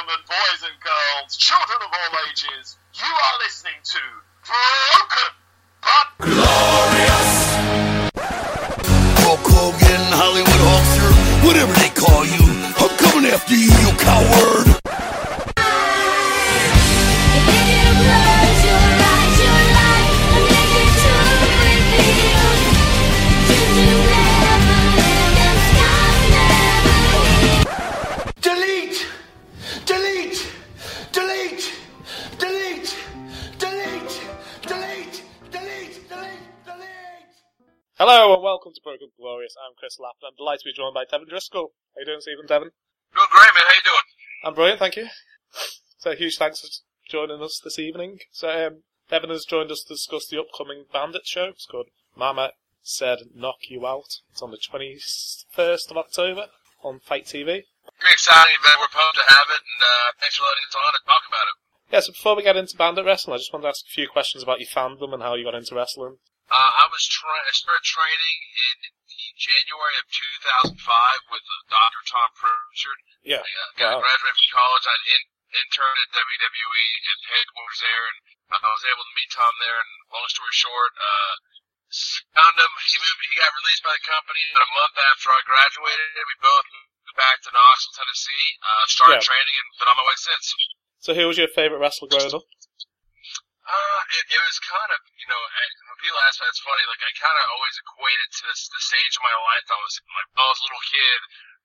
gentlemen, boys and girls, children of all ages, you are listening to Broken but Glorious. Hulk Hogan, Hollywood Hulkster, whatever they call you, I'm coming after you, you coward. And welcome to Broken Glorious. I'm Chris Lapp I'm delighted to be joined by Devon Driscoll. How you doing, Stephen Devon? Doing great, man. How you doing? I'm brilliant, thank you. So huge thanks for joining us this evening. So um, Devon has joined us to discuss the upcoming Bandit show. It's called Mama Said Knock You Out. It's on the 21st of October on Fight TV. Pretty exciting event. We're pumped to have it, and uh, thanks for letting us on and talk about it. Yeah, so before we get into Bandit Wrestling, I just wanted to ask a few questions about your fandom and how you got into wrestling. Uh, I was tra- I started training in January of 2005 with uh, Dr. Tom Pritchard. Yeah. I uh, got Wow. graduated from college. I in- interned at WWE at headquarters there, and uh, I was able to meet Tom there. And long story short, uh, found him. He moved. He got released by the company about a month after I graduated. We both moved back to Knoxville, Tennessee. Uh, started Yeah. training and been on my way since. So who was your favourite wrestler growing up? Uh, it, it was kind of, you know, People ask me, it's funny, like, I kind of always equated to this, the stage of my life. I was, like, when I was a little kid,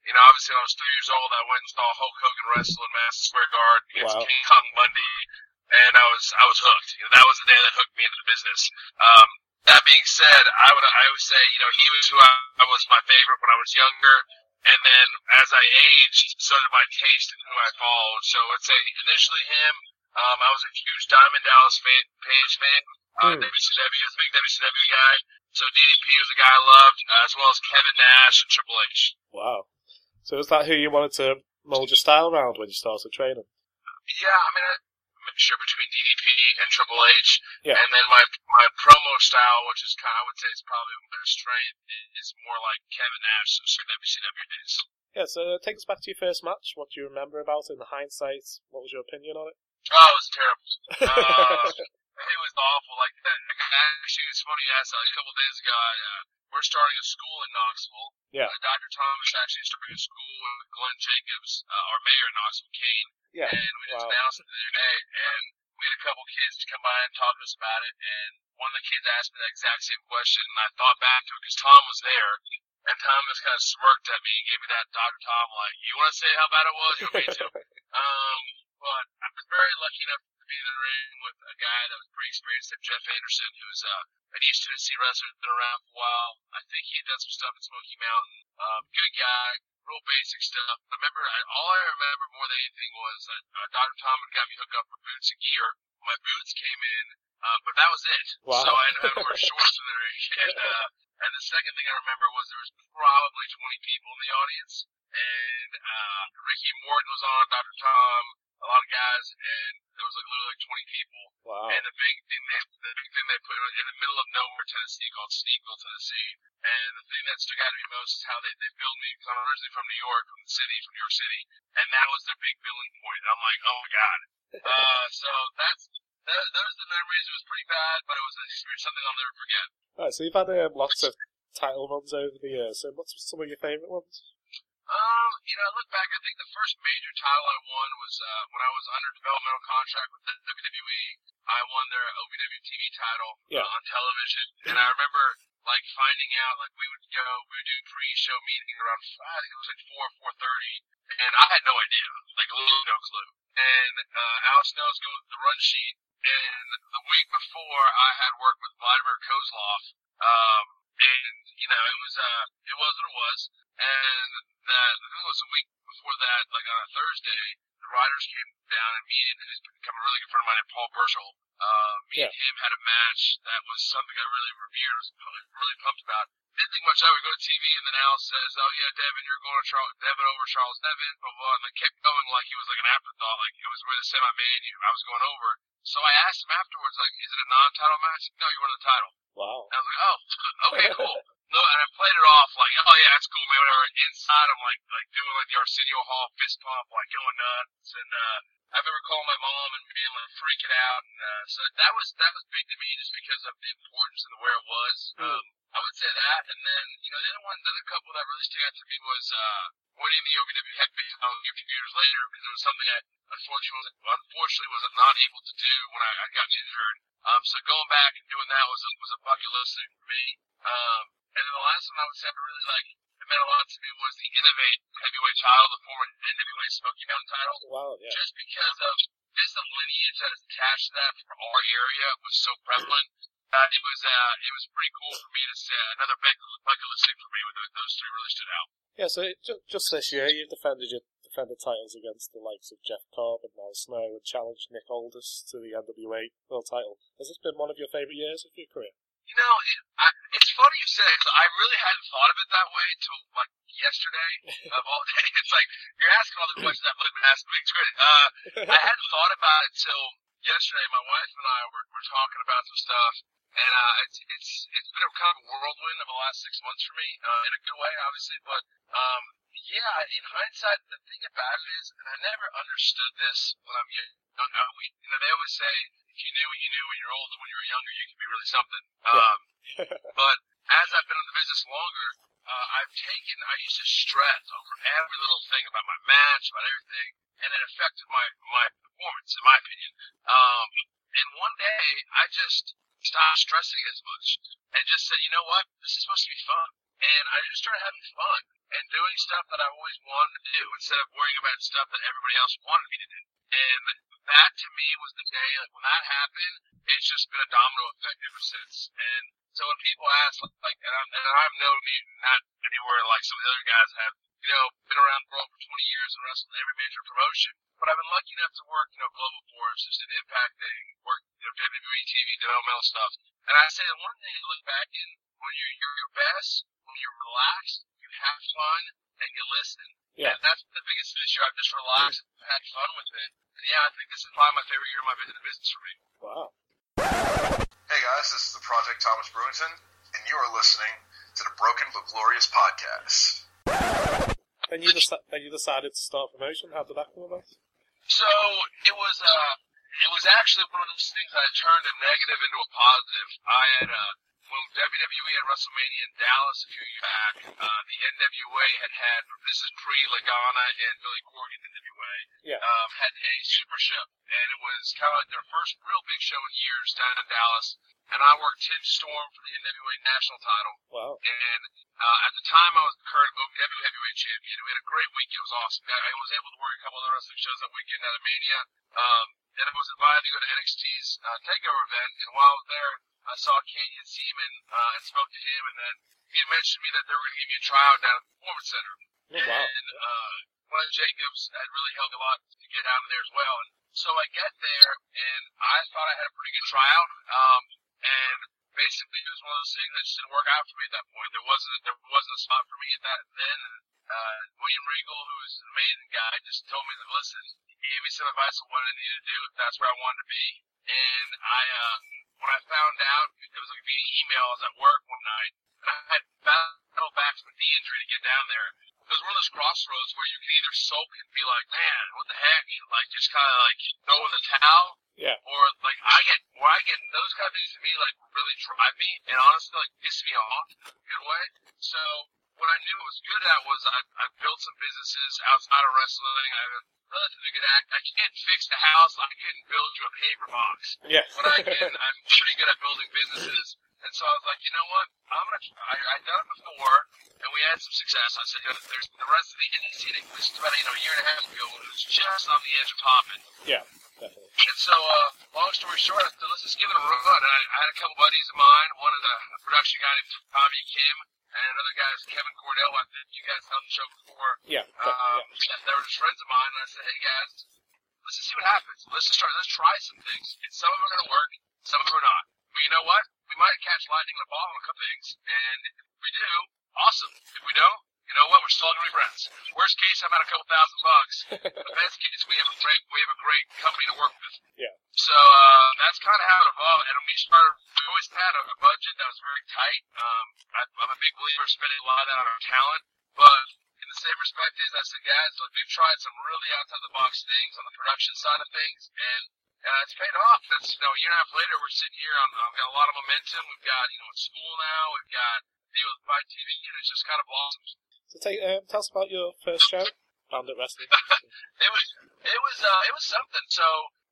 you know, obviously when I was three years old, I went and saw Hulk Hogan wrestle in Madison Square Garden against Wow. King Kong Bundy, and I was, I was hooked. You know, that was the day that hooked me into the business. Um, that being said, I would, I would say, you know, he was who I, I was my favorite when I was younger. And then as I aged, so did my taste in who I followed. So I'd say initially him, um, I was a huge Diamond Dallas fan, Page fan. Uh, Hmm. WCW, I was a big WCW guy. So DDP was a guy I loved, uh, as well as Kevin Nash and Triple H. Wow. So is that who you wanted to mould your style around when you started training? Yeah, I mean, a mixture between DDP and Triple H. Yeah. And then my my promo style, which is kind of, I would say, it's probably my strength, is more like Kevin Nash, so WCW days. Yeah, so take us back to your first match. What do you remember about it in hindsight? What was your opinion on it? Oh, it was terrible. Uh, it was awful. Like that. Actually, it's funny you asked that. Like, a couple of days ago, I, uh, we're starting a school in Knoxville. Yeah. Uh, Dr. Thomas actually starting a school with Glenn Jacobs, uh, our mayor in Knoxville, Kane. Yeah. And we just Wow. announced it the other day, and we had a couple kids come by and talk to us about it, and one of the kids asked me the exact same question, and I thought back to it because Tom was there, and Tom just kind of smirked at me and gave me that Dr. Tom like, you want to say how bad it was? You want me to? um, was experienced, Jeff Anderson, who's uh, an East Tennessee wrestler, been around for a while. I think he had done some stuff in Smoky Mountain. Um, good guy, real basic stuff. I remember, I, all I remember more than anything was that uh, Dr. Tom had got me hooked up for boots and gear. My boots came in, uh, but that was it. Wow. So I had to wear shorts in the ring. And, uh, and the second thing I remember was there was probably 20 people in the audience. And uh, Ricky Morton was on, Dr. Tom, a lot of guys, and there was like literally like 20 people. Wow. And the big thing they the big thing they put in the middle of nowhere, Tennessee, called Sneedville, Tennessee. And the thing that stuck out to me most is how they they billed me because I'm originally from New York, from the city, from New York City, and that was their big billing point. And I'm like, oh my god. Uh, so that's th- those are the memories. It was pretty bad, but it was an experience, something I'll never forget. Right, so you've had um, lots of title runs over the years. So what's some of your favourite ones? Um, you know, I look back. I think the first major title I won was uh, when I was under developmental contract with the WWE. I won their OVW TV title Yeah. on television, and I remember like finding out like we would go, we would do pre-show meeting around I think it was like four four thirty, and I had no idea, like literally no clue. And uh, Al Snow's going with the run sheet, and the week before I had worked with Vladimir Kozlov, um, and you know it was uh it was what it was, and that I think it was a week before that, like on a Thursday, the writers came down and me and who's become a really good friend of mine, Paul Burchill, uh, me Yeah. and him had a match that was something I really revered, was really pumped about. Didn't think much of it. We go to TV and then Al says, "Oh yeah, Devin, you're going to Charles Devin over Charles Devin," blah blah, and they kept going like he was like an afterthought, like it was with a semi-main. you- I was going over. So I asked him afterwards, like, "Is it a non-title match?" No, you won the title. Wow. And I was like, "Oh, okay, cool." no, and I played it off like, oh yeah, that's cool, man. Whatever. Inside, I'm like, like doing like the Arsenio Hall fist pump, like going nuts. And uh, I remember calling my mom and being like freaking out. And uh, so that was that was big to me just because of the importance and the where it was. Um, I would say that. And then you know the other one, the other couple that really stood out to me was uh, winning the OVW heavyweight title a few years later because it was something I unfortunately unfortunately was not able to do when I, I got injured. Um, so going back and doing that was a, was a bucket list thing for me. Um, and then the last one I would say I really like, it meant a lot to me was the Innovate heavyweight title, the former NWA Smoky Mountain title. Wow, yeah. Just because of just the lineage that is attached to that for our area was so prevalent. Uh, it was uh, it was pretty cool for me to say another bucket list thing for me. With those three really stood out. Yeah, so it, ju- just this year you've defended your defended titles against the likes of Jeff Cobb and Al Snow and challenged Nick Aldis to the NWA World title. Has this been one of your favourite years of your career? You know, it, I, it's funny you say it. 'cause I really hadn't thought of it that way till like yesterday of all day. It's like you're asking all the questions I've been asking me. Uh, I hadn't thought about it till yesterday. My wife and I were, were talking about some stuff, and uh, it's it's it's been a kind of a whirlwind of the last six months for me, uh, in a good way, obviously. But um, yeah, in hindsight, the thing about it is, and I never understood this when I'm young. I, we, you know, they always say if you knew what you knew when you're older, when you were younger, you could be really something. Um, but as I've been in the business longer, uh, I've taken, I used to stress over every little thing about my match, about everything, and it affected my, my performance, in my opinion. Um, and one day, I just stopped stressing as much and just said, you know what, this is supposed to be fun. And I just started having fun and doing stuff that I always wanted to do instead of worrying about stuff that everybody else wanted me to do. And that to me was the day, like when that happened, it's just been a domino effect ever since. And so when people ask, like, and I'm, and I'm no not anywhere like some of the other guys have, you know, been around the world for 20 years and wrestled in every major promotion, but I've been lucky enough to work, you know, global force, just in Impact thing, work, you know, WWE TV, developmental stuff. And I say the one thing to look back in, when you're, you're your best, when you're relaxed, you have fun, and you listen. Yeah. And that's the biggest issue. I've just relaxed and had fun with it. And yeah, I think this is probably my favorite year of my in the business for me. Wow. Hey guys, this is the Project Thomas Brewington, and you are listening to the Broken but Glorious podcast. Then you, deci- then you decided to start promotion. How did that come about? So it was uh it was actually one of those things that turned a negative into a positive. I had uh when WWE had WrestleMania in Dallas a few years back, uh, the NWA had had this is pre Lagana and Billy Corgan the NWA Yeah. um, had a super show, and it was kind of like their first real big show in years down in Dallas. And I worked Tim Storm for the NWA national title. Wow. And uh, at the time, I was the current OVW heavyweight champion. We had a great week. It was awesome. I I was able to work a couple other wrestling shows that weekend at a Mania. Um, and I was invited to go to NXT's uh, takeover event. And while I was there, I saw Canyon Ceman uh, and spoke to him. And then he had mentioned to me that they were going to give me a tryout down at the Performance Center. Oh, wow. And uh, Glenn Jacobs had really helped a lot to get out of there as well. And so I get there, and I thought I had a pretty good tryout. Um, and basically, it was one of those things that just didn't work out for me at that point. There wasn't there wasn't a spot for me at that then. And, uh, William Regal, who was an amazing guy, just told me that listen, gave me some advice on what I needed to do if that's where I wanted to be. And I, uh, when I found out, it was like via email. I was at work one night, and I had battled back from a knee injury to get down there. It was one of those crossroads where you can either sulk and be like, man, what the heck, like just kind of like throw in the towel, Yeah. or like I get, where I get those kind of things to me like really drive me, and honestly like piss me off in a good way. So what I knew I was good at was I, I built some businesses outside of wrestling. I have a relatively good act. I can't fix the house. I couldn't build you a paper box. Yeah. What I can, I'm pretty good at building businesses. And so I was like, you know what? I'm gonna. I, I done it before, and we had some success. I said, you know, there's the rest of the scene. This is about you know a year and a half ago. It was just on the edge of popping. yeah. Definitely. And so, uh, long story short, I said, let's just give it a run. And I, I had a couple buddies of mine. One of the production guy named Tommy Kim, and another guy is Kevin Cordell. I think you guys have the show before. Yeah. Um, yeah. they were just friends of mine, and I said, hey guys, let's just see what happens. Let's just start. Let's try some things. And some of them are going to work, some of them are not. But you know what? We might catch lightning in a bottle on a couple things, and if we do, awesome. If we don't, you know what? We're still to be friends. Worst case, I'm out a couple thousand bucks. the best case, we have a great we have a great company to work with. Yeah. So uh, that's kind of how it evolved. And we started. We always had a, a budget that was very tight. Um, I, I'm a big believer spending a lot of that on our talent. But in the same respect is, I said, guys, like we've tried some really outside the box things on the production side of things, and uh, it's paid off. That's you know, a year and a half later, we're sitting here on, we've got a lot of momentum. We've got you know, a school now. We've got deal with Fight TV, and it's just kind of blossomed. So take, um, tell us about your first show, Bandit Wrestling. it was it was uh it was something. So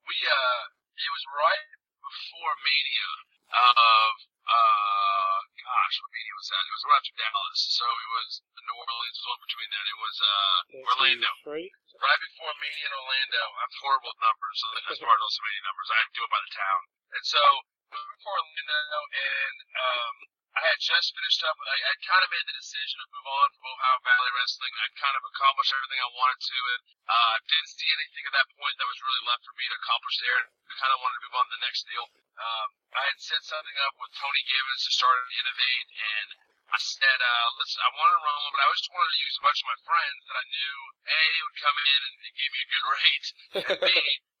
we uh it was right before Mania of uh gosh what Mania was that? It was right after Dallas. So it was New Orleans was one between that. It was uh Orlando. Three. Right before Mania in Orlando. I'm horrible with numbers. So that's part of so many numbers. I do it by the town. And so we were before Orlando and um I had just finished up with, I, I kind of made the decision to move on from Ohio Valley Wrestling. I kind of accomplished everything I wanted to and, uh, didn't see anything at that point that was really left for me to accomplish there and kind of wanted to move on to the next deal. Um, I had set something up with Tony Gibbons to start to innovate and I said, uh, listen, I wanted to run one, but I just wanted to use a bunch of my friends that I knew, A, would come in and, and give me a good rate, and B,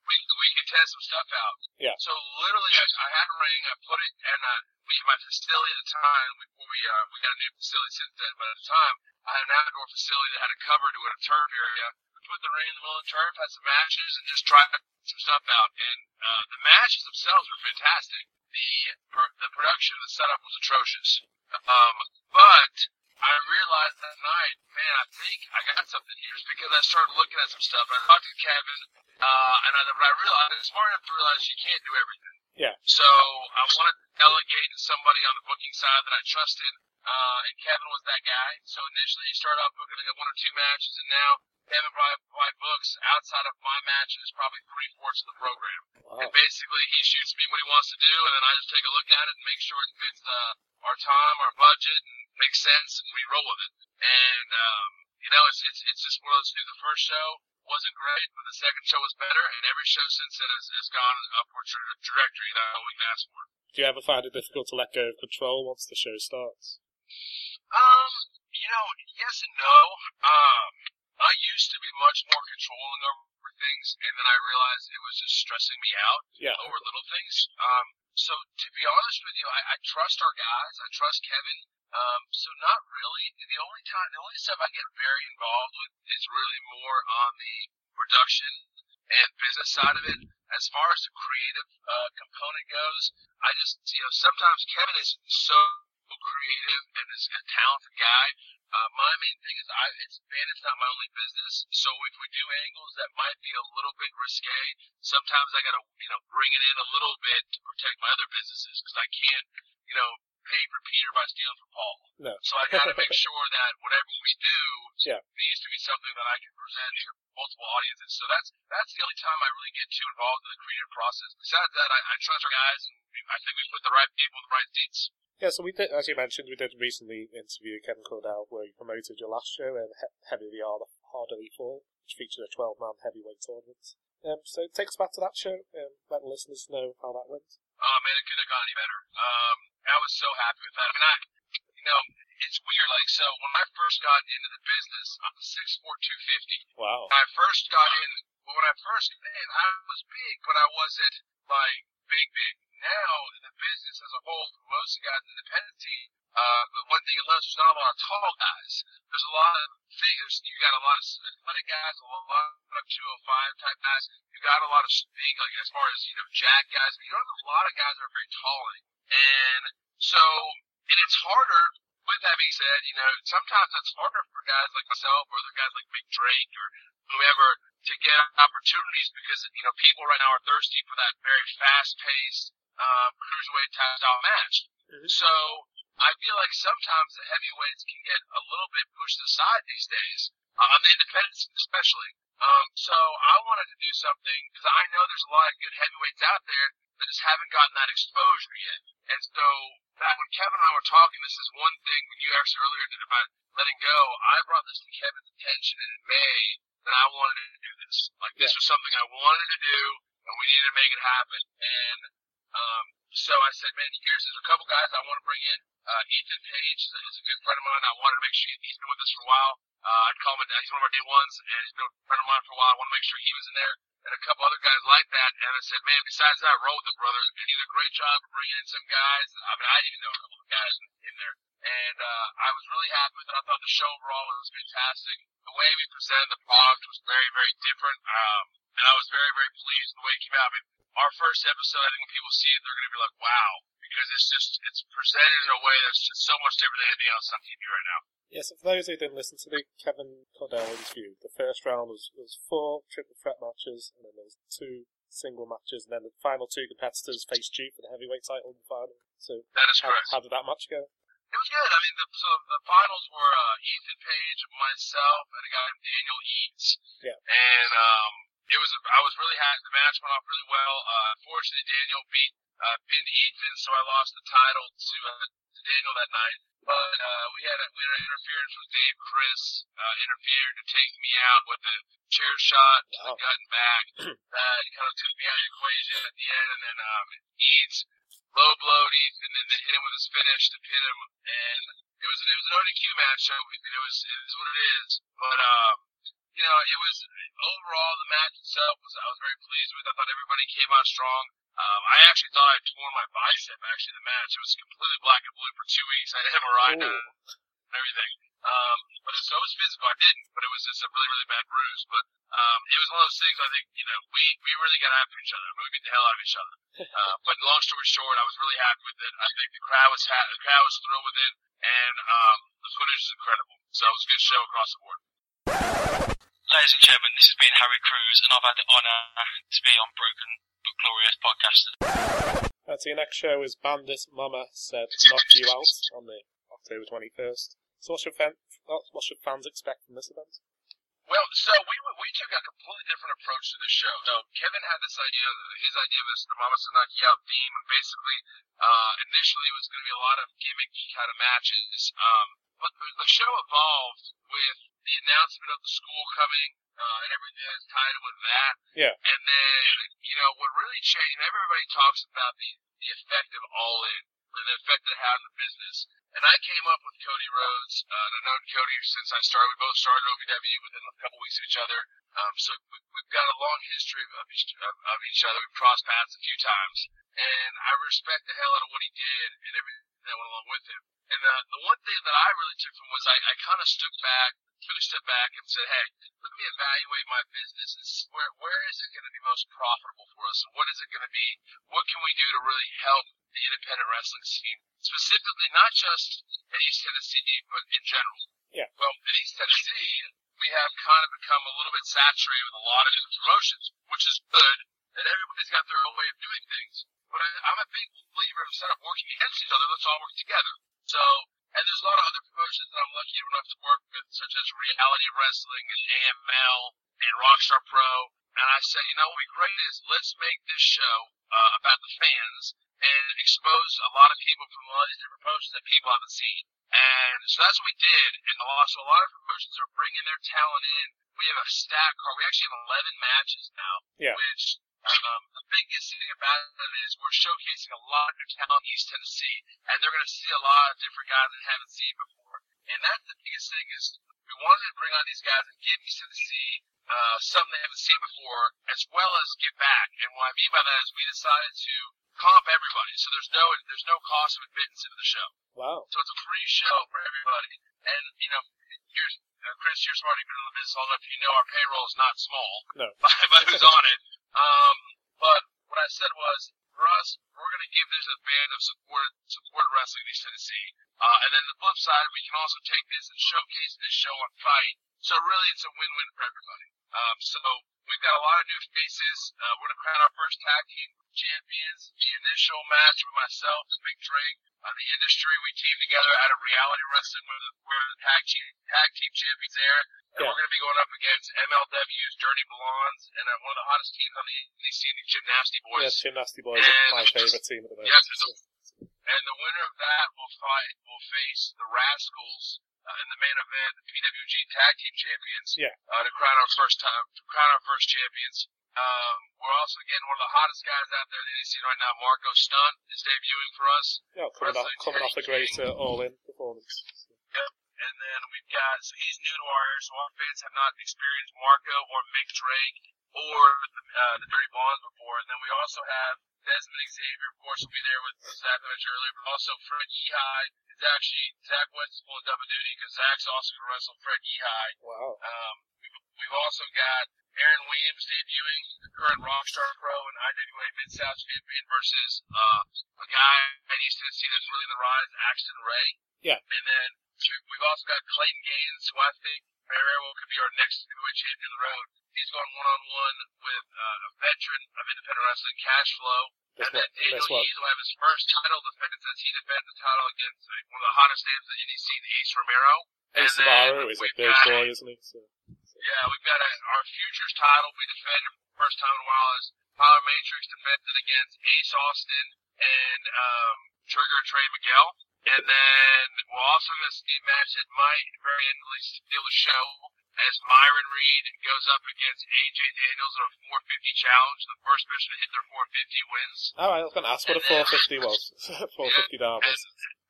we, we could test some stuff out. Yeah. So literally, I, I had a ring, I put it, and uh, we my facility at the time before we uh, we got a new facility since then, but at the time I had an outdoor facility that had a cover to it, a turf area. We put the ring in the middle of the turf, had some matches, and just tried some stuff out. And uh, the matches themselves were fantastic. The the production, of the setup was atrocious. Um, but I realized that night, man, I think I got something here, just because I started looking at some stuff. I talked to Kevin, uh, and I, but I realized I'm smart enough to realize you can't do everything. Yeah. So I wanted to delegate to somebody on the booking side that I trusted, uh, and Kevin was that guy. So initially he started off booking like one or two matches, and now Kevin probably, probably books outside of my matches probably three fourths of the program. Wow. And basically he shoots me what he wants to do, and then I just take a look at it and make sure it fits uh, our time, our budget, and makes sense, and we roll with it. And um, you know, it's it's it's just one of those things. The first show wasn't great, but the second show was better, and every show since then has, has gone an upward tra- trajectory that all we can ask for. Do you ever find it difficult to let go of control once the show starts? Um, you know, yes and no. Um, I used to be much more controlling over things, and then I realized it was just stressing me out Yeah. over little things. Um, so to be honest with you, I, I trust our guys. I trust Kevin. Um, so not really. The only time, the only stuff I get very involved with is really more on the production and business side of it. As far as the creative uh, component goes, I just you know sometimes Kevin is so creative and is a talented guy. Uh, my main thing is I it's Bandit's not my only business, so if we do angles that might be a little bit risque, sometimes I gotta you know bring it in a little bit to protect my other businesses because I can't you know pay for Peter by stealing from Paul. No. So I gotta make sure that whatever we do Yeah. needs to be something that I can present to multiple audiences. So that's that's the only time I really get too involved in the creative process. Besides that, I, I trust our guys, and I think we put the right people in the right seats. Yeah, so we did, as you mentioned, we did recently interview Kevin Cordell where you promoted your last show, um, he- Heavy the Harder, Harderly Fall, which featured a 12 man heavyweight tournament. Um, so take us back to that show, um, let the listeners know how that went. Oh man, it couldn't have gone any better. Um, I was so happy with that. I mean, I, you know, it's weird. Like, so when I first got into the business, I'm 6'4", 250. Wow. When I first got in, when I first got in, I was big, but I wasn't like big, big. Now the business as a whole, for most guys in the team, uh, but one thing you notice, there's not a lot of tall guys. There's a lot of figures. You got a lot of athletic guys, a lot of 205 type guys. You got a lot of big, like as far as you know, jack guys. But you don't have a lot of guys that are very tall. And so, and it's harder. With that being said, you know, sometimes that's harder for guys like myself or other guys like Big Drake or whomever to get opportunities because you know people right now are thirsty for that very fast-paced uh, cruiserweight style match. Mhm. So I feel like sometimes the heavyweights can get a little bit pushed aside these days, uh, on the independents especially. Um, so I wanted to do something because I know there's a lot of good heavyweights out there that just haven't gotten that exposure yet. And so that when Kevin and I were talking, this is one thing when you asked earlier about letting go. I brought this to Kevin's attention in May that I wanted to do this. Like this Yeah. was something I wanted to do, and we needed to make it happen. And um, so I said, man, here's there's a couple guys I want to bring in. Uh, Ethan Page is a, good friend of mine. I wanted to make sure he's been with us for a while. Uh, I'd call him. A, he's one of our day ones, and he's been a friend of mine for a while. I want to make sure he was in there, and a couple other guys like that. And I said, man, besides that, roll with the brothers. And did a great job of bringing in some guys. I mean, I didn't even know a couple of guys in, in there, and uh, I was really happy with it. I thought the show overall was fantastic. The way we presented the product was very, very different. Um, and I was very, very pleased with the way it came out. I mean, our first episode, I think when people see it, they're going to be like, wow, because it's just, it's presented in a way that's just so much different than anything else on TV right now. Yes, and for those who didn't listen to the Kevin Cordell interview, the first round was, was four triple threat matches, and then there was two single matches, and then the final two competitors faced you for the heavyweight title in the final. So That is how, correct. how did that match go? It was good. I mean, the, so the finals were uh, Ethan Page, myself, and a guy named Daniel Eads. Yeah. And um, it was. I was really happy. The match went off really well. Uh, unfortunately, Daniel beat uh, pinned Ethan, so I lost the title to, uh, to Daniel that night. But uh, we had a, we had an interference with Dave Crist uh, interfered to take me out with a chair shot to the gut and back. that kind of took me out of the equation at the end, and then um, Eads low blowed Ethan and then hit him with his finish to pin him. And it was it was an ODQ match, so it was it is what it is. But um, you know, it was overall the match itself was I was very pleased with. I thought everybody came out strong. Um, I actually thought I torn my bicep actually the match. It was completely black and blue for two weeks. I had MRI done and everything. Um, but it, so it was physical. I didn't, but it was just a really, really bad bruise. But um, it was one of those things. I think you know we we really got after each other. I mean, we beat the hell out of each other. Uh, but long story short, I was really happy with it. I think the crowd was ha- the crowd was thrilled with it, and um, the footage is incredible. So it was a good show across the board. Ladies and gentlemen, this has been Harry Cruz, and I've had the honour to be on Broken but Glorious podcast. Uh, so your next show is Bandit Mama Said Knock You Out on the October 21st. So what should, fan, what should fans expect from this event? Well, so we we took a completely different approach to the show. So Kevin had this idea, his idea was the Mama Said Knock You Out theme, and basically, uh, initially it was going to be a lot of gimmicky kind of matches. Um, but the, the show evolved with the announcement of the school coming, uh, and everything that's tied with that. Yeah. And then, you know, what really changed, everybody talks about the, the effect of All In, and the effect it had on the business. And I came up with Cody Rhodes, uh, and I've known Cody since I started. We both started OVW within a couple weeks of each other. Um, so we, we've got a long history of each, of, of each other. We've crossed paths a few times. And I respect the hell out of what he did and everything that went along with him. And uh, the one thing that I really took from was I, I kind of stood back, took a step back and said, hey, let me evaluate my business and see where, where is it going to be most profitable for us? And what is it going to be? What can we do to really help the independent wrestling scene? Specifically, not just in East Tennessee, but in general. Yeah. Well, in East Tennessee, we have kind of become a little bit saturated with a lot of different promotions, which is good, and everybody's got their own way of doing things. But I, I'm a big believer instead of working against each other, let's all work together. So, and there's a lot of other promotions that I'm lucky enough to work with, such as Reality Wrestling and AML and Rockstar Pro. And I said, you know what would be great is let's make this show uh, about the fans and expose a lot of people from a lot of these different promotions that people haven't seen. And so that's what we did. And a lot, so a lot of promotions are bringing their talent in. We have a stack card. We actually have 11 matches now, Yeah. which um, the biggest thing about it is we're showcasing a lot of new talent in East Tennessee, and they're going to see a lot of different guys they haven't seen before. And that's the biggest thing is we wanted to bring on these guys and give East Tennessee uh, something they haven't seen before, as well as give back. And what I mean by that is we decided to comp everybody, so there's no there's no cost of admittance into the show. Wow. So it's a free show for everybody. And you know, here's uh, Chris, you're smart. You've been in the business long enough. You know our payroll is not small No. by, by who's on it. Um, but what I said was, for us, we're going to give this a band of support, support wrestling in East Tennessee. Uh, and then the flip side, we can also take this and showcase this show on Fight. So really, it's a win-win for everybody. Um, so we've got a lot of new faces. Uh, we're going to crown our first tag team champions. The initial match with myself and Mick Drake, uh, the industry, we teamed together out of reality wrestling. We're the, we're the tag team, tag team champions there. And Yeah. we're going to be going up against MLW's Dirty Blondes and uh, one of the hottest teams on the indie scene, the Gymnasty Yeah, Boys. Team Nasty Boys are my favourite team at the moment. Yes, it's And the winner of that will fight, will face the Rascalz uh, in the main event, the PWG Tag Team Champions. Yeah. Uh, to crown our first time, to crown our first champions. Um, we're also getting one of the hottest guys out there that you see right now, Marco Stunt, is debuting for us. Yeah, coming off, coming off a great uh, all-in performance. and then we've got so he's new to our area, so our fans have not experienced Marco or Mick Drake or the, uh, the Dirty Blondes before. And then we also have Desmond Xavier, of course, will be there with Zach I mentioned earlier, but also Fred Yehi is actually Zach Wentz is pulling double duty because Zach's also going to wrestle Fred Yehi. Wow. Um, we've, we've also got Aaron Williams debuting, the current Rockstar Pro and IWA Mid South champion versus uh, a guy at East Tennessee that's really the rise, Axton Ray. Yeah. And then we've also got Clayton Gaines, who I think very well could be our next heavyweight champion on the road. He's going one on one with uh, a veteran of independent wrestling, Cash Flow. Guess and then? Daniel Guess will have his first title defense as he defends the title against uh, one of the hottest names in the indie scene, Ace Romero. Ace And Navarro is a big got- boy, isn't he? So, yeah, we've got a, our futures title we defended for the first time in a while as Power Matrix defended against Ace Austin and um, Trigger Trey Miguel. And then we're also see a match that might very end steal the show as Myron Reed goes up against AJ Daniels in a 450 challenge. The first person to hit their 450 wins. all right, I was going to ask what a 450 was. 450 down was.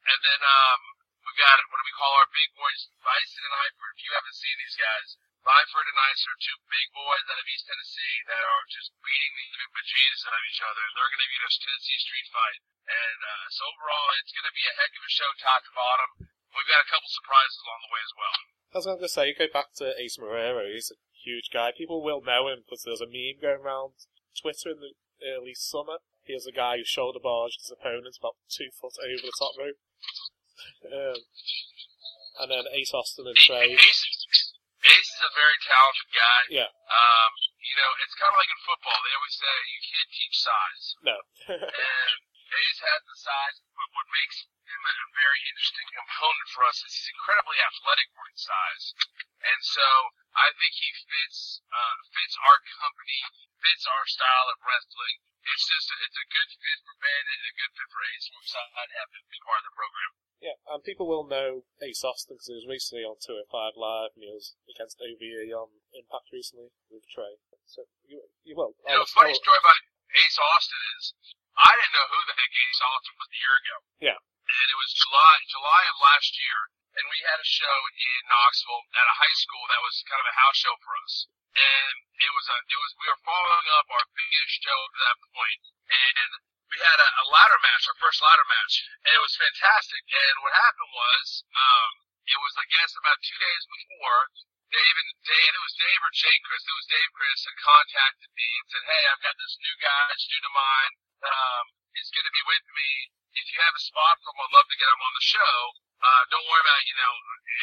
And then um, we've got what do we call our big boys, Bison and Eifert. If you haven't seen these guys, Eifert and Ice are two big boys out of East Tennessee that are just beating the living bejesus out of each other. And they're going to be in a Tennessee street fight. And uh, so overall, it's going to be a heck of a show, top to bottom. We've got a couple surprises along the way as well. I was going to say, you go back to Ace Romero. He's a huge guy. People will know him because there's a meme going around Twitter in the early summer. He was a guy who shoulder barged his opponents about two foot over the top rope. Um, and then Ace Austin and Trey. Ace is a very talented guy. Yeah, Um, you know, it's kind of like in football. They always say you can't teach size. no. and Hayes has the size, but what makes him a very interesting component for us is he's incredibly athletic for his size. And so I think he fits uh, fits our company, fits our style of wrestling. It's just a, it's a good fit for Bandit and a good fit for Ace. We're excited to have him be part of the program. Yeah, and people will know Ace Austin because he was recently on 205 Live and he was against OVE on Impact recently with Trey. So, you, you will. You know, funny story about Ace Austin is I didn't know who the heck Ace Austin was a year ago. Yeah. And it was July July of last year, and we had a show in Knoxville at a high school that was kind of a house show for us. And it was a it was we were following up our biggest show up to that point, and we had a, a ladder match, our first ladder match, and it was fantastic. And what happened was, um, it was I guess about two days before Dave and Dave, and it was Dave or Jake Crist. It was Dave Crist had contacted me and said, "Hey, I've got this new guy, student of mine. Um, is going to be with me. If you have a spot for him, I'd love to get him on the show. Uh, don't worry about, you know,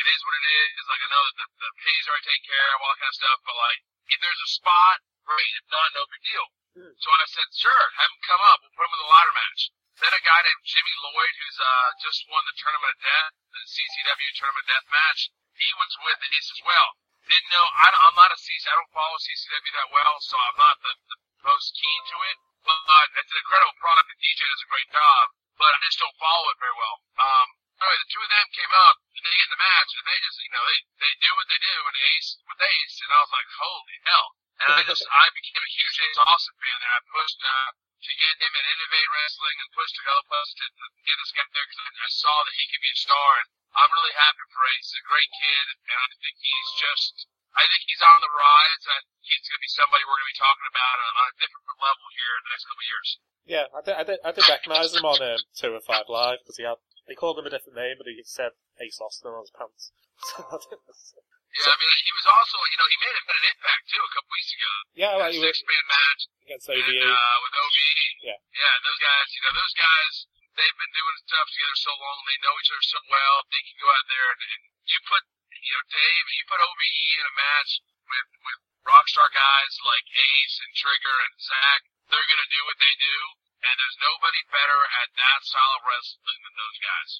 it is what it is. Like I know that the, the pay's already taken care of, all that kind of stuff. But like, if there's a spot, great. If not, no big deal. So I said, sure, have him come up. We'll put him in the ladder match. Then a guy named Jimmy Lloyd, who's uh, just won the Tournament of Death, the CZW Tournament of Death match, he was with Ace as well. Didn't know, I I'm not a CC, I don't follow CZW that well, so I'm not the, the most keen to it. But it's an incredible product, and DJ does a great job, but I just don't follow it very well. Um, anyway, the two of them came up, and they get in the match, and they just, you know, they, they do what they do, and Ace with Ace, and I was like, holy hell. And I just, I became a huge Ace Austin fan there. I pushed, uh, to get him at Innovate Wrestling and pushed to other places to, get this guy there because I, I saw that he could be a star. And I'm really happy for Ace. He's a great kid, and I think he's just, I think he's on the rise. I think he's going to be somebody we're going to be talking about on, a different level here in the next couple of years. Yeah, I did, I did, I did recognise him on um, 205 Live because he had, they called him a different name, but he said Ace Austin on his pants. Yeah, I mean, he was also, you know, he made a an impact too a couple weeks ago. yeah, like a he was six man match against and, uh, with OVE. Yeah. Yeah, those guys, you know, those guys, they've been doing stuff together so long, they know each other so well, they can go out there and, and you put, you know, Dave, you put OVE in a match with, with rockstar guys like Ace and Trigger and Zach, they're gonna do what they do, and there's nobody better at that style of wrestling than those guys.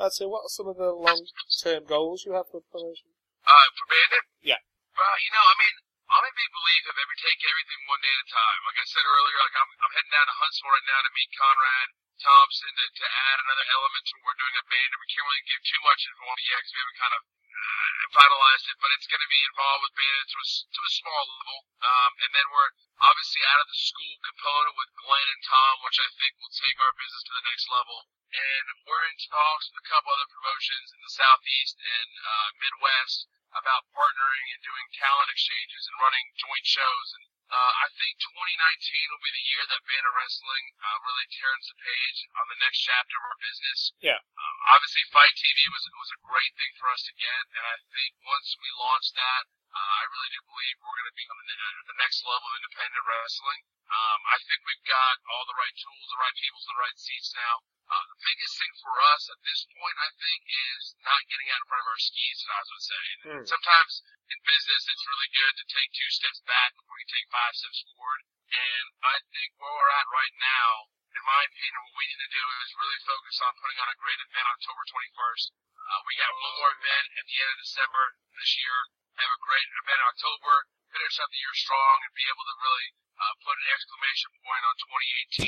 I'd say, what are some of the long-term goals you have for the promotion? Uh, for Bandit? Yeah. Well, you know, I mean, I'm a big believer of every take everything one day at a time. Like I said earlier, like I'm, I'm heading down to Huntsville right now to meet Conrad Thompson to, to add another element to what we're doing at Bandit. We can't really give too much information yet because we haven't kind of uh, finalized it, but it's going to be involved with Bandit to a, to a small level. Um, and then we're obviously out of the school component with Glenn and Tom, which I think will take our business to the next level. And we're in talks with a couple other promotions in the Southeast and uh, Midwest about partnering and doing talent exchanges and running joint shows. And uh, I think 2019 will be the year that Bandit Wrestling uh, really turns the page on the next chapter of our business. Yeah. Uh, obviously, Fight TV was was a great thing for us to get, and I think once we launch that, uh, I really do believe we're going to be on the, uh, the next level of independent wrestling. Um, I think we've got all the right tools, the right people, the right seats now. Uh, the biggest thing for us at this point, I think, is not getting out in front of our skis, as I would say. Hmm. Sometimes in business, it's really good to take two steps back before you take five steps forward. And I think where we're at right now, in my opinion, what we need to do is really focus on putting on a great event October 21st. Uh, we got one more event at the end of December this year. Have a great event in October. Finish up the year strong and be able to really uh, put an exclamation point on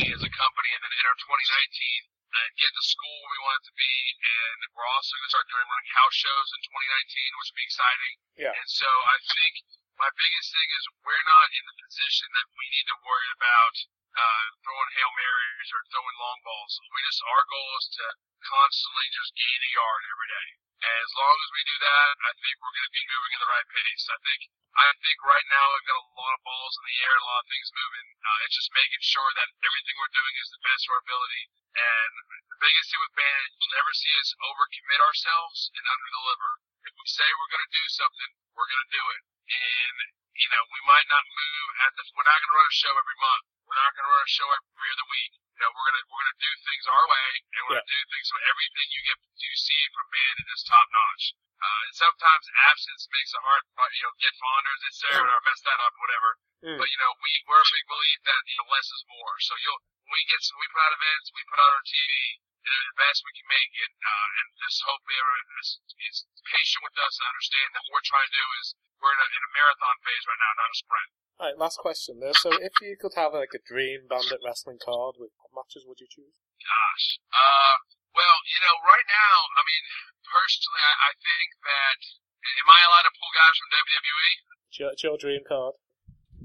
2018 as a company, and then enter 2019 and get the school where we want it to be. And we're also going to start doing running house shows in 2019, which will be exciting. Yeah. And so I think my biggest thing is we're not in the position that we need to worry about uh, throwing hail marys or throwing long balls. We just our goal is to constantly just gain a yard every day. And as long as we do that, I think we're going to be moving in the right pace. I think I think right now we've got a lot of balls in the air, a lot of things moving. Uh, it's just making sure that everything we're doing is the best of our ability. And the biggest thing with band, you'll never see us overcommit ourselves and underdeliver. If we say we're going to do something, we're going to do it. And you know, we might not move at the. We're not going to run a show every month. We're not going to run a show every other week. You know, we're gonna we're gonna do things our way, and we're gonna do things so everything you get you see from band is top notch. Uh, and sometimes absence makes a heart, you know, get fonder, as they say, or mess that up, whatever. Mm. But you know, we we're a big belief that you know less is more. So you'll we get some, we put out events, we put out our TV, and do the best we can make it, uh, and just hopefully everyone is, is patient with us and understand that what we're trying to do is we're in a, in a marathon phase right now, not a sprint. Alright, last question there. So if you could have like a dream bandit wrestling card with what matches would you choose? Gosh. Uh, well, you know, right now, I mean, personally, I, I think that. Am I allowed to pull guys from WWE? It's your, it's your dream card.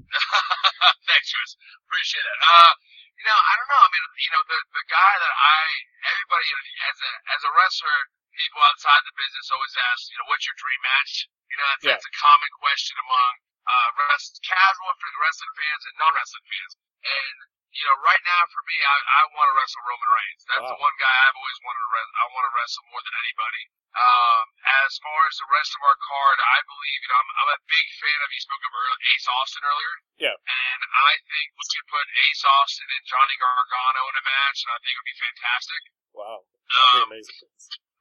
Thanks, Chris. Appreciate it. Uh, you know, I don't know. I mean, you know, the the guy that I, everybody as a as a wrestler, people outside the business always ask, you know, what's your dream match? You know, that's, Yeah. that's a common question among uh, rest, casual for the wrestling fans and non wrestling fans. And you know, right now for me, I, I want to wrestle Roman Reigns. That's the one guy I've always wanted to wrestle. I want to wrestle more than anybody. Um, as far as the rest of our card, I believe, you know, I'm, I'm a big fan of, you spoke of earlier, Ace Austin earlier. Yeah. And I think we could put Ace Austin and Johnny Gargano in a match, and I think it would be fantastic. Wow. That'd be Um, amazing.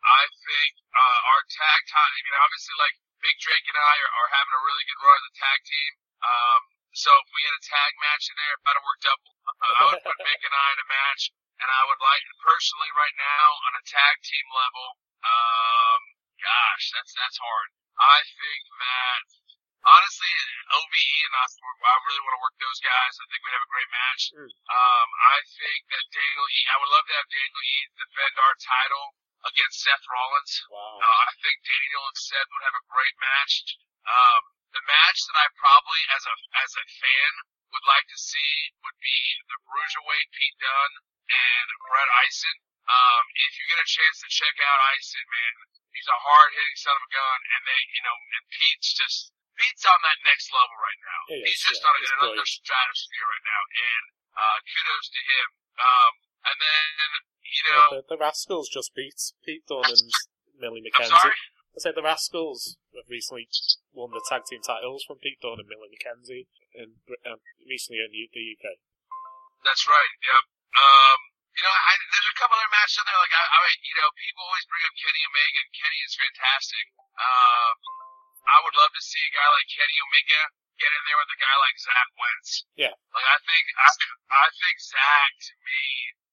I think uh, our tag time. I mean, obviously, like Big Drake and I are, are having a really good run as a tag team. Um, so if we had a tag match in there, it better work double. Uh, I would put Big and I in a match, and I would like personally right now on a tag team level. Um, gosh, that's that's hard. I think that honestly, OVE and us, I really want to work those guys. I think we'd have a great match. Mm. Um, I think that Daniel E. I would love to have Daniel E. defend our title against Seth Rollins. Wow. Uh, I think Daniel and Seth would have a great match. Um, the match that I probably, as a as a fan, would like to see would be the Bruiserweight Pete Dunne and Brett Ison. Um, if you get a chance to check out Ison, man, he's a hard hitting son of a gun, and they, you know, and Pete's just Pete's on that next level right now. Yeah, he's just yeah, on another stratosphere right now, and uh, kudos to him. Um, and then you know, Yeah, the, the Rascalz just beat Pete Dunne and Millie McKenzie. sorry. I said the Rascalz have recently won the tag team titles from Pete Dunne and Millie McKenzie, and um, recently in the UK. That's right. Yep. Um, you know, I, there's a couple other matches in there. Like I, I, you know, people always bring up Kenny Omega, and Kenny is fantastic. Um, I would love to see a guy like Kenny Omega get in there with a guy like Zach Wentz. Yeah. Like I think, I, I think Zach to me,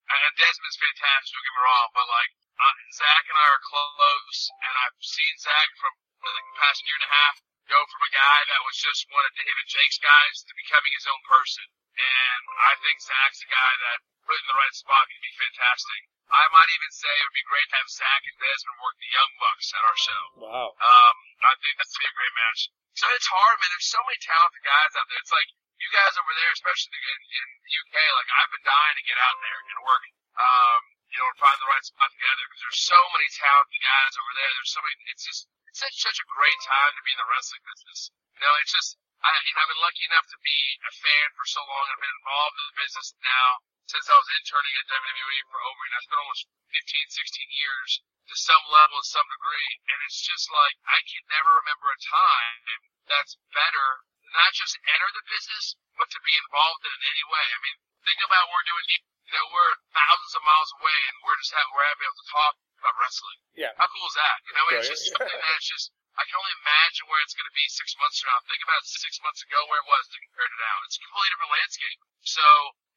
and Desmond's fantastic. Don't get me wrong, but like uh, Zach and I are close, and I've seen Zach from like, the past year and a half go from a guy that was just one of David Jake's guys to becoming his own person. And I think Zach's a guy that put in the right spot could be fantastic. I might even say it would be great to have Zach and Desmond work the Young Bucks at our show. Wow. Um, I think that's be a great match. So it's hard, man. There's so many talented guys out there. It's like you guys over there, especially in, in the UK, like I've been dying to get out there and work, um, you know, and find the right spot together because there's so many talented guys over there. There's so many. It's just it's such such a great time to be in the wrestling business. You know, it's just I, you know, I've been lucky enough to be a fan for so long. I've been involved in the business now since I was interning at WWE for over, you know, it's been almost 15, 16 years to some level, to some degree. And it's just like, I can never remember a time that's better not just enter the business, but to be involved in it in any way. I mean, think about what we're doing, you know, we're thousands of miles away and we're just have, we're able to talk about wrestling. Yeah. How cool is that? You know, it's just something that's just, I can only imagine where it's going to be six months from now. Think about six months ago where it was to compare to now. It's a completely different landscape. So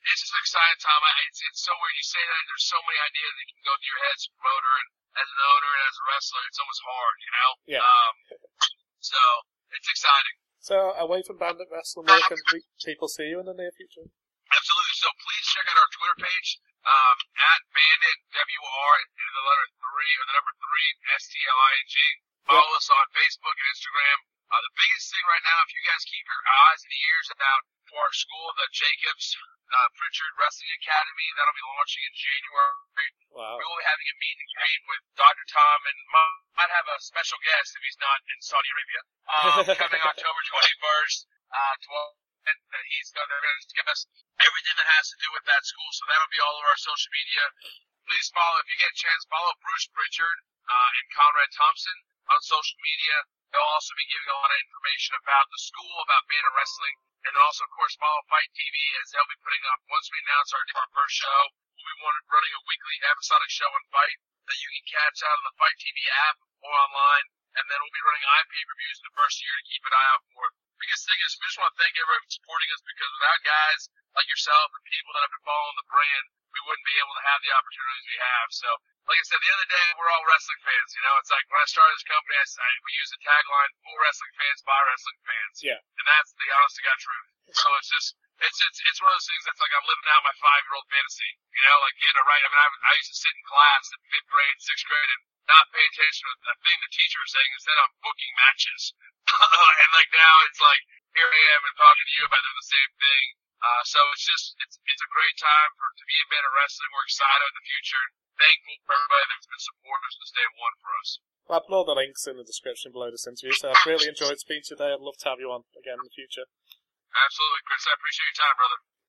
it's just an exciting time. I, it's, it's so weird. You say that there's so many ideas that can go through your head as a promoter and as an owner and as a wrestler. It's almost hard, you know? Yeah. Um, so it's exciting. So, away from Bandit Wrestling, where can people see you in the near future? Absolutely. So please check out our Twitter page, um, at Bandit W-R and the letter three or the number three S T L I N G. Follow us on Facebook and Instagram. Uh, the biggest thing right now, if you guys keep your eyes and ears out for our school, the Jacobs uh, Prichard Wrestling Academy, that'll be launching in January. Wow. We will be having a meet and greet with Dr. Tom and might, might have a special guest if he's not in Saudi Arabia. Um, coming October 21st, uh, 12, that he's going to discuss everything that has to do with that school. So that'll be all over our social media. Please follow, if you get a chance, follow Bruce Prichard, uh, and Conrad Thompson on social media. They'll also be giving a lot of information about the school, about Bandit Wrestling, and also, of course, follow FITE TV as they'll be putting up, once we announce our, our first show, we'll be running a weekly episodic show and Fight that you can catch out on the FITE TV app or online, and then we'll be running iPay-per-views in the first year to keep an eye out for. Biggest thing is we just want to thank everyone for supporting us because without guys like yourself and people that have been following the brand, we wouldn't be able to have the opportunities we have. So, like I said, the of the day, we're all wrestling fans. You know, it's like when I started this company, I, I we use the tagline "For wrestling fans by wrestling fans." Yeah. and that's the honest to god truth. So it's just it's it's it's one of those things that's like I'm living out my five year old fantasy. You know, like getting it right. I mean, I, I used to sit in class in fifth grade, sixth grade, and not pay attention to the thing the teacher was saying. Instead, I'm booking matches, and like now it's like here I am and talking to you about doing the same thing. Uh, so it's just it's it's a great time for to be in of Wrestling. We're excited about the future. And thankful for everybody that's been supporters since day one for us. I'll put all the links in the description below this interview, so I've really enjoyed speaking to today. I'd love to have you on again in the future. Absolutely, Chris. I appreciate your time, brother.